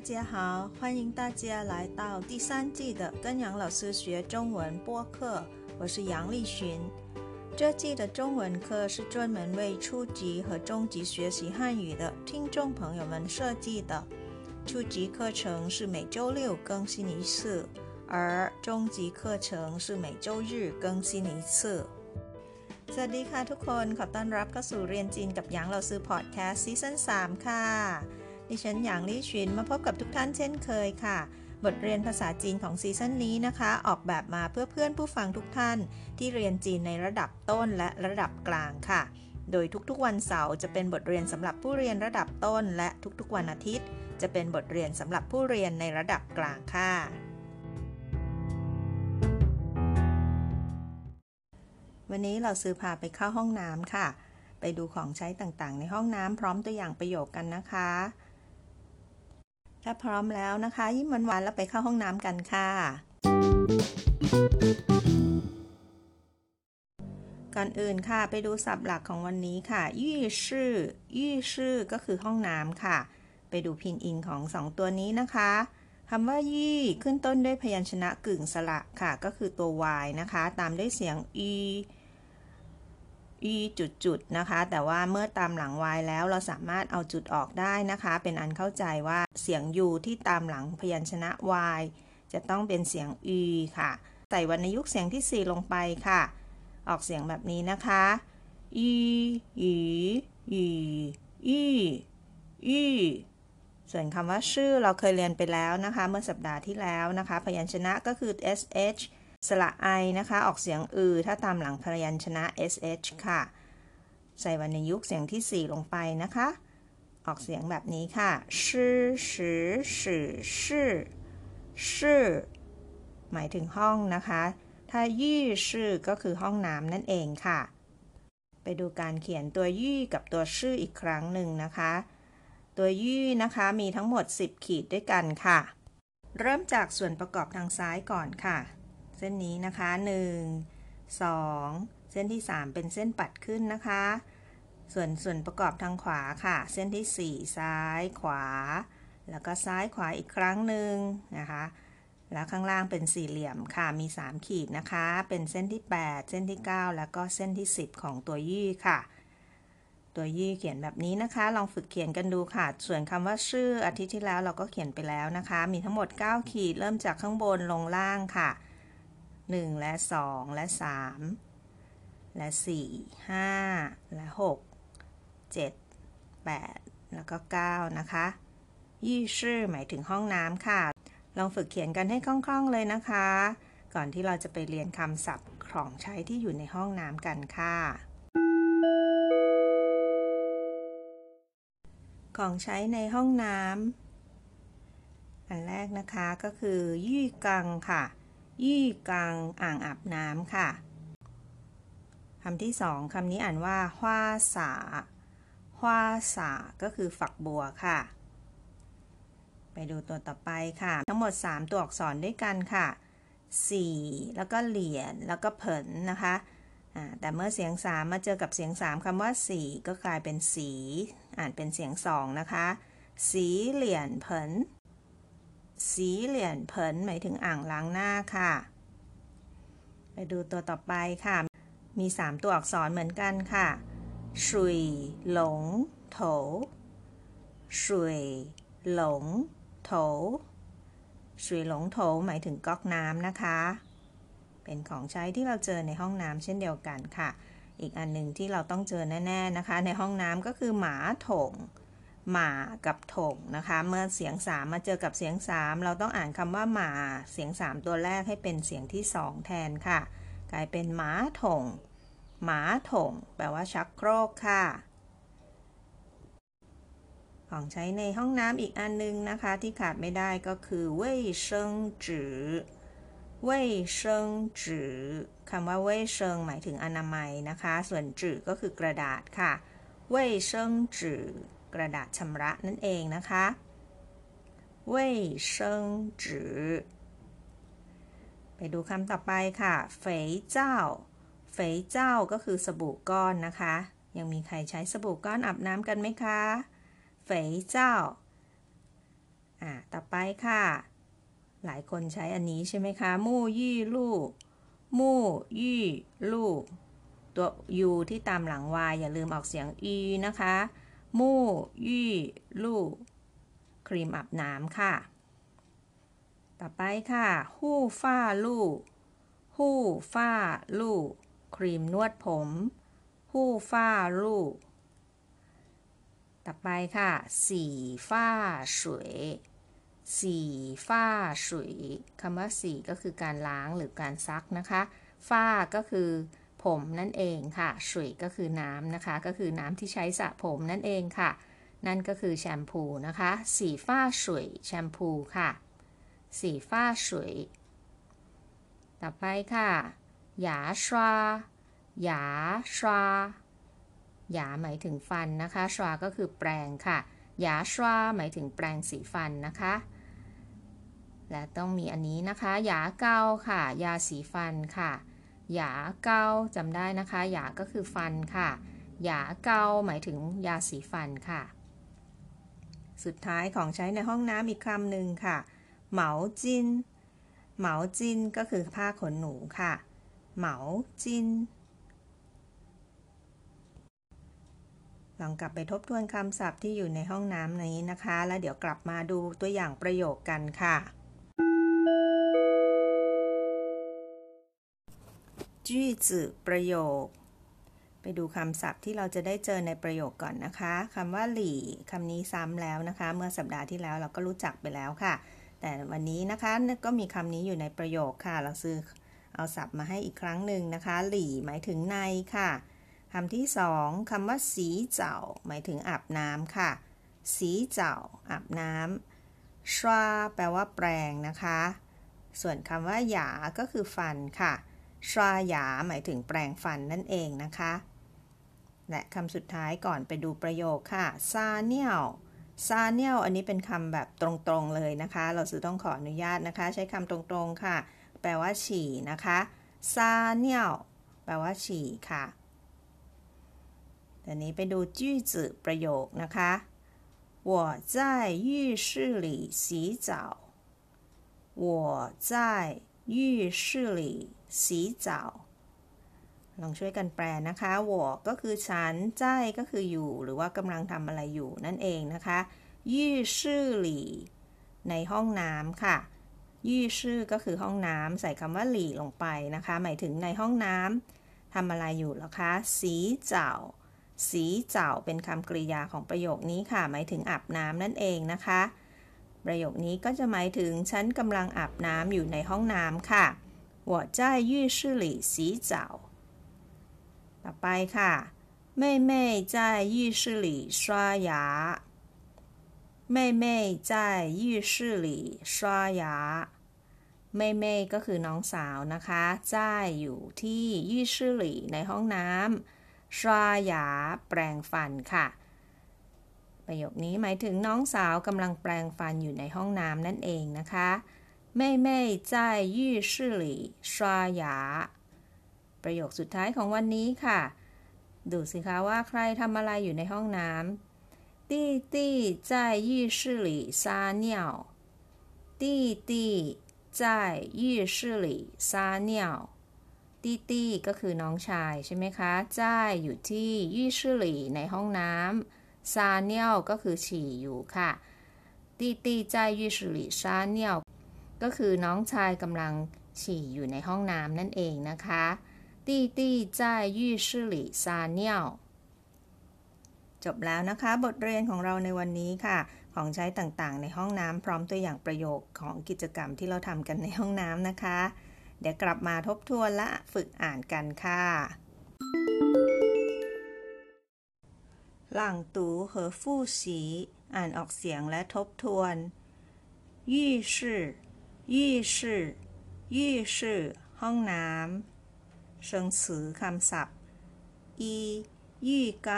家好，欢迎大家来到第三季的跟杨老师学中文播客，我是杨丽群。这季的中文课是专门为初级和中级学习汉语的听众朋友们设计的。初级课程是每周六更新一次，而中级课程是每周日更新一次。สวัสดีค่ะทุกคนขอต้อนรับเข้าสู่เรียนจีนกับหยางเราซื้อพอดแคสต์ซีซั่น3ค่ะ ดิฉันหยางลี่ชินมาพบกับทุกท่านเช่นเคยค่ะ บทเรียนภาษาจีนของซีซั่นนี้นะคะ ออกแบบมาเพื่อเพื่อนผู้ฟังทุกท่าน ที่เรียนจีนในระดับต้นและระดับกลางค่ะ โดยทุกๆวันเสาร์จะเป็นบทเรียนสำหรับผู้เรียนระดับต้น และทุกๆวันอาทิตย์ จะเป็นบทเรียนสำหรับผู้เรียนในระดับกลางค่ะวันนี้เราซื้อพาไปเข้าห้องน้ำค่ะ ไปดูของใช้ต่างๆ ในห้องน้ำพร้อมตัวอย่างประโยคกันนะคะ ถ้าพร้อมแล้วนะคะ ยิ้มหวานๆแล้วไปเข้าห้องน้ำกันค่ะ ก่อนอื่นค่ะไปดูศัพท์หลักของวันนี้ค่ะยี่ชื่อยี่ชื่อก็คือห้องน้ำค่ะ ไปดูพินอินของสองตัวนี้นะคะคำว่ายี่ขึ้นต้นด้วยพยัญชนะกึ่งสระค่ะ ก็คือตัว y นะคะ ตามด้วยเสียง e e จุดๆนะคะ แต่ว่าเมื่อตามหลัง y แล้วเราสามารถเอาจุดออกได้นะคะ เป็นอันเข้าใจว่าเสียง u ที่ตามหลังพยัญชนะ y จะต้องเป็นเสียง e ค่ะ ใส่วรรณยุกต์เสียงที่ 4 ลงไปค่ะ ออกเสียงแบบนี้นะคะ e e e e e ส่วนคำว่าชื่อเราเคยเรียนไปแล้วนะคะ เมื่อสัปดาห์ที่แล้วนะคะ พยัญชนะก็คือ sh สระไอนะคะ ออกเสียงอือ ถ้าตามหลังพยัญชนะ sh ค่ะ ใส่วรรณยุกต์เสียงที่ 4 ลงไปนะคะ ออกเสียงแบบนี้ค่ะชื่อชื่อชื่อชื่อชื่อหมายถึงห้องนะคะ ถ้ายี่ชื่อก็คือห้องน้ำนั่นเองค่ะ ไปดูการเขียนตัวยี่กับตัวชื่ออีกครั้งหนึ่งนะคะ ตัวยี่นะคะมีทั้งหมด 10 ขีดด้วยกันค่ะ เริ่มจากส่วนประกอบทางซ้ายก่อนค่ะ เส้นนี้นะคะ 1 2 เส้นที่ 3 เป็นเส้นปัดขึ้นนะคะ ส่วนส่วนประกอบทางขวาค่ะ เส้นที่ 4 ซ้ายขวา แล้วก็ซ้ายขวาอีกครั้งหนึ่งนะคะ แล้วข้างล่างเป็นสี่เหลี่ยมค่ะ มี 3 ขีดนะคะ เป็นเส้นที่ 8 เส้นที่ 9 แล้วก็เส้นที่ 10 ของตัวยี่ค่ะตัวยี่เขียนแบบนี้นะคะ ลองฝึกเขียนกันดูค่ะ ส่วนคำว่าชื่ออาทิตย์ที่แล้วเราก็เขียนไปแล้วนะคะ มีทั้งหมด 9 ขีด เริ่มจากข้างบนลงล่างค่ะ 1 และ 2 และ 3 และ 4 5 และ 6 7 8 แล้วก็ 9 นะคะยี่ชื่อหมายถึงห้องน้ำค่ะ ลองฝึกเขียนกันให้คล่อง ๆ เลยนะคะ ก่อนที่เราจะไปเรียนคำศัพท์ของใช้ที่อยู่ในห้องน้ำกันค่ะ ของใช้ในห้องน้ำอันแรกนะคะก็คือยี่กังค่ะ ยี่กังอ่างอาบน้ำค่ะคำที่สองคำนี้อ่านว่าฮวาสาฮวาสาก็คือฝักบัวค่ะ ไปดูตัวต่อไปค่ะ ทั้งหมด 3 ตัวอักษรด้วยกันค่ะสีแล้วก็เหรียญแล้วก็เผินนะคะแต่เมื่อเสียง 3 มาเจอกับเสียง 3คำว่าสีก็กลายเป็นสี อ่านเป็นเสียง 2 นะคะ สีเหรียญเผิน สีเหลี่ยนเผินหมายถึงอ่างล้างหน้าค่ะ ไปดูตัวต่อไปค่ะ มี 3 ตัวอักษรเหมือนกันค่ะชุยหลงโถชุยหลงโถชุยหลงโถหมายถึงก๊อกน้ำนะคะ เป็นของใช้ที่เราเจอในห้องน้ำเช่นเดียวกันค่ะ อีกอันหนึ่งที่เราต้องเจอแน่ ๆนะคะ ในห้องน้ำก็คือหมาถง หมากับถงนะคะ เมื่อเสียง3มมาเจอกับเสียง3เราต้องอ่านคำว่าหมาเสียง3ตัวแรกให้เป็นเสียงที่2แทนค่ะ กลายเป็นหมาถงหมาถงแปลว่าชักโครกค่ะ ของใช้ในห้องน้ำอีกอันนึงนะคะ ที่ขาดไม่ได้ก็คือเว่ยเชิงจือเว่ยเชิงจือคำว่าเว่ยเชิงหมายถึงอนามัยนะคะ ส่วนจือก็คือกระดาษค่ะเว่ยเชิงจือ กระดาษชำระนั่นเองนะคะเว่ยเชิงจือไปดูคำต่อไปค่ะเฟยเจ้าเฟยเจ้าก็คือสบู่ก้อนนะคะ ยังมีใครใช้สบู่ก้อนอาบน้ำกันไหมคะเฟยเจ้าอ่าต่อไปค่ะ หลายคนใช้อันนี้ใช่ไหมคะมู่ยี่ลู่มู่ยี่ลู่ตัว u ที่ตามหลัง y อย่าลืมออกเสียง e นะคะ มู่ยี่ลู่ครีมอาบน้ำค่ะ ต่อไปค่ะ หู้ฝ้าลู่หู้ฝ้าลู่ครีมนวดผม หู้ฝ้าลู่ต่อไปค่ะสีฝ้าสวยสีฝ้าสวยคำว่าสีก็คือการล้างหรือการซักนะคะฝ้าก็คือ ผมนั่นเองค่ะสวยก็คือน้ำนะคะ ก็คือน้ำที่ใช้สระผมนั่นเองค่ะ นั่นก็คือแชมพูนะคะ สีฝ้าสวยแชมพูค่ะ สีฝ้าสวยต่อไปค่ะหยาชวาหยาชวาหยาหมายถึงฟันนะคะชวาก็คือแปรงค่ะหยาชวาหมายถึงแปรงสีฟันนะคะ และต้องมีอันนี้นะคะหยาเกาค่ะ ยาสีฟันค่ะ หยาเกาจำได้นะคะ หยาก็คือฟันค่ะ หยาเกาหมายถึงยาสีฟันค่ะ สุดท้ายของใช้ในห้องน้ำอีกคำหนึ่งค่ะ เหมาจิน เหมาจินก็คือผ้าขนหนูค่ะ เหมาจิน ลองกลับไปทบทวนคำศัพท์ที่อยู่ในห้องน้ำนี้นะคะ แล้วเดี๋ยวกลับมาดูตัวอย่างประโยคกันค่ะ 句子ประโยค ไปดูคำศัพท์ที่เราจะได้เจอในประโยคก่อนนะคะคำว่าหลี่คำนี้ซ้ำแล้วนะคะ เมื่อสัปดาห์ที่แล้วเราก็รู้จักไปแล้วค่ะ แต่วันนี้นะคะก็มีคำนี้อยู่ในประโยคค่ะ เราซื้อเอาศัพท์มาให้อีกครั้งหนึ่งนะคะ หลี่หมายถึงในค่ะคำที่สองคำว่าสีเจ้าหมายถึงอาบน้ำค่ะ สีเจ้าอาบน้ำชวาแปลว่าแปรงนะคะ ส่วนคำว่าหยาก็คือฟันค่ะ ชาหยาหมายถึงแปรงฟันนั่นเองนะคะ และคำสุดท้ายก่อนไปดูประโยคค่ะ ซาเนียวซาเนียวอันนี้เป็นคำแบบตรงๆเลยนะคะ เราสื่อต้องขออนุญาตนะคะ ใช้คำตรงๆค่ะ แปลว่าฉี่นะคะ ซาเนียวแปลว่าฉี่ค่ะแต่นี้ไปดูจื้อจืประโยคนะคะ我在浴室里洗澡我在浴室里 สีเจ้าลองช่วยกันแปลนะคะ我ก็คือฉันใจก็คืออยู่ หรือว่ากำลังทำอะไรอยู่นั่นเองนะคะยี่ชื่อหลี่ในห้องน้ำค่ะยี่ชื่อก็คือห้องน้ำใส่คำว่าหลี่ลงไปนะคะ หมายถึงในห้องน้ำทำอะไรอยู่หรอคะ สีเจ้า สีเจ้าเป็นคำกริยาของประโยคนี้ค่ะ หมายถึงอาบน้ำนั่นเองนะคะ ประโยคนี้ก็จะหมายถึงฉันกำลังอาบน้ำอยู่ในห้องน้ำค่ะ 我在浴室里洗澡ต่อไปค่ะ妹妹在浴室里刷牙妹妹在浴室里刷牙เม่เม่ก็คือน้องสาวนะคะจ้ายอยู่ที่ยี่ชื่อหลี่ในห้องน้ำชาหยาแปรงฟันค่ะ ประโยคนี้หมายถึงน้องสาวกำลังแปรงฟันอยู่ในห้องน้ำนั่นเองนะคะ 妹妹在浴室里刷牙ประโยคสุดท้ายของวันนี้ค่ะ ดูสิคะว่าใครทำอะไรอยู่ในห้องน้ำ弟弟在浴室里撒尿弟弟在浴室里撒尿ตีตีก็คือน้องชายใช่ไหมคะจ้ายอยู่ที่ยี่ชื่อหลี่ในห้องน้ำซาเนียวก็คือฉี่อยู่ค่ะตีตี在浴室里撒尿 ก็คือน้องชายกำลังฉี่อยู่ในห้องน้ำนั่นเองนะคะตี้ตี้在浴室里撒尿จบแล้วนะคะ บทเรียนของเราในวันนี้ค่ะ ของใช้ต่างๆ ในห้องน้ำพร้อมตัวอย่างประโยคของกิจกรรมที่เราทำกันในห้องน้ำนะคะ เดี๋ยวกลับมาทบทวนและฝึกอ่านกันค่ะหลังตูเหอฟู่สีอ่านออกเสียงและทบทวนยี่ ชื่อ浴室浴室ห้องน้ำเชิงสือคำศัพท์一浴缸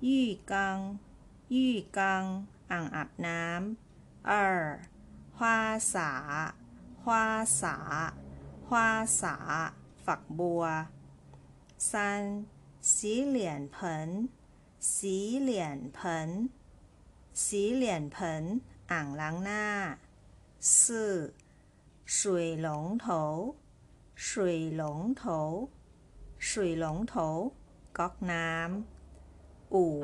浴缸浴缸อ่างอาบน้ำ二花洒花洒花洒ฝักบัว三洗脸盆洗脸盆洗脸盆 อ่างล้างหน้า四 水龙头水龙头水龙头ก๊อกน้ำอู่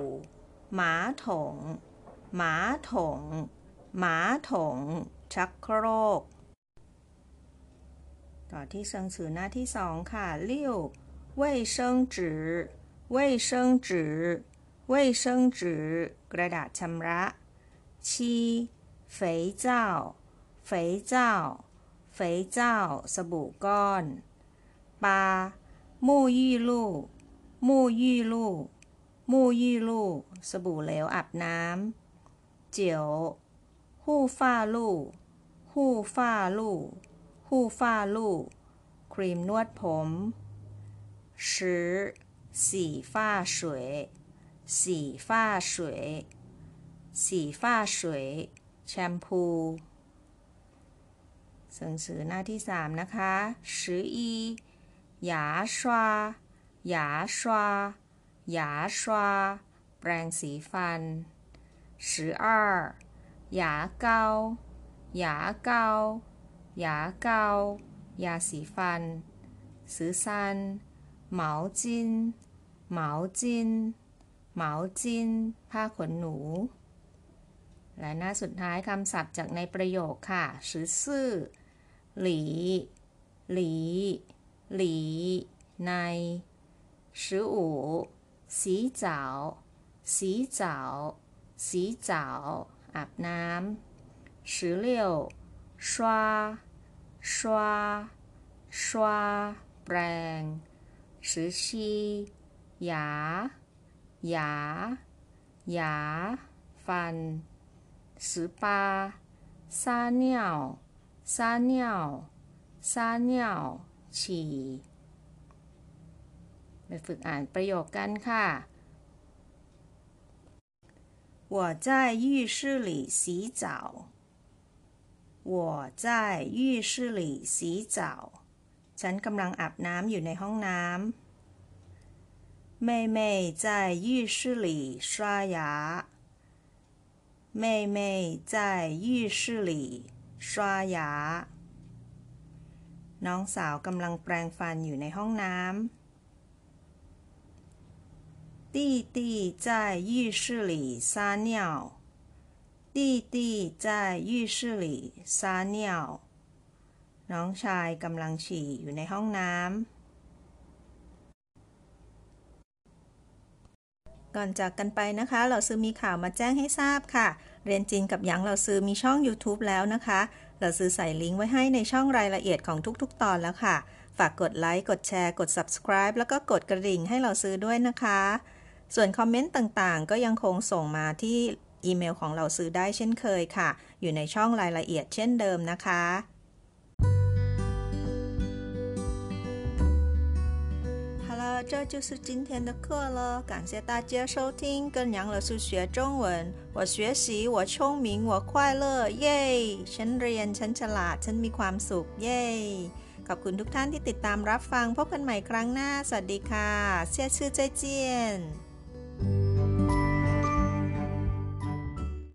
หมาถงหมาถงหมาถงชักโครก ต่อที่เซิงสือหน้าที่สองค่ะเลี้ยว卫生纸卫生纸卫生纸กระดาษชำระชี肥皂肥皂 เฟยเจ้า สบู่ก้อนปามู่ยี่ลู่มู่ยี่ลู่มู่ยี่ลู่สบู่เหลวอาบน้ำเจียวหู้ฝ้าลู่หู้ฝ้าลู่หู้ฝ้าลู่ครีมนวดผมสิสีฟ้าสวยสีฟ้าสวยสีฟ้าสวยแชมพู สังสือหน้าที่สามนะคะสืออีหยาชวาหยาชวาหยาชวาแปรงสีฟันสืออ้าหยาเกาหยาเกาหยาเกายาสีฟันสือซันเหมาจินเหมาจินเหมาจินผ้าขนหนู และหน้าสุดท้ายคำศัพท์จากในประโยคค่ะสือซื่อ หลีหลีใน十五洗澡洗澡洗澡อาบน้ำ十六刷刷刷แปรง十七牙牙牙ฟัน十八撒尿 撒尿撒尿ฉี่ไปฝึกอ่านประโยคกันค่ะ我在浴室里洗澡。我在浴室里洗澡。ฉันกำลังอาบน้ำอยู่ในห้องน้ำ妹妹在浴室里刷牙。妹妹在浴室里 刷牙。น้องสาวกำลังแปรงฟันอยู่ในห้องน้ำ弟弟在浴室里撒尿。弟弟在浴室里撒尿。น้องชายกำลังฉี่อยู่ในห้องน้ำ ก่อนจากกันไปนะคะ เราซื้อมีข่าวมาแจ้งให้ทราบค่ะ เรียนจีนกับหยางเราซื้อมีช่อง YouTube แล้วนะคะ เราซื้อใส่ลิงก์ไว้ให้ในช่องรายละเอียดของทุกๆ ตอนแล้วค่ะ ฝากกดไลค์ กดแชร์ กด subscribe แล้วก็กดกระดิ่งให้เราซื้อด้วยนะคะ ส่วนคอมเมนต์ต่างๆ ก็ยังคงส่งมาที่อีเมลของเราซื้อได้เช่นเคยค่ะ อยู่ในช่องรายละเอียดเช่นเดิมนะคะ 这就是今天的课了，感谢大家收听，跟杨老师学中文。我学习，我聪明，我快乐，耶！ฉันเรียน ฉันฉลาด ฉันมีความสุข เย้ขอบคุณทุกท่านที่ติดตามรับฟัง พบกันใหม่ครั้งหน้า สวัสดีค่ะเสียชื่อใจเจียน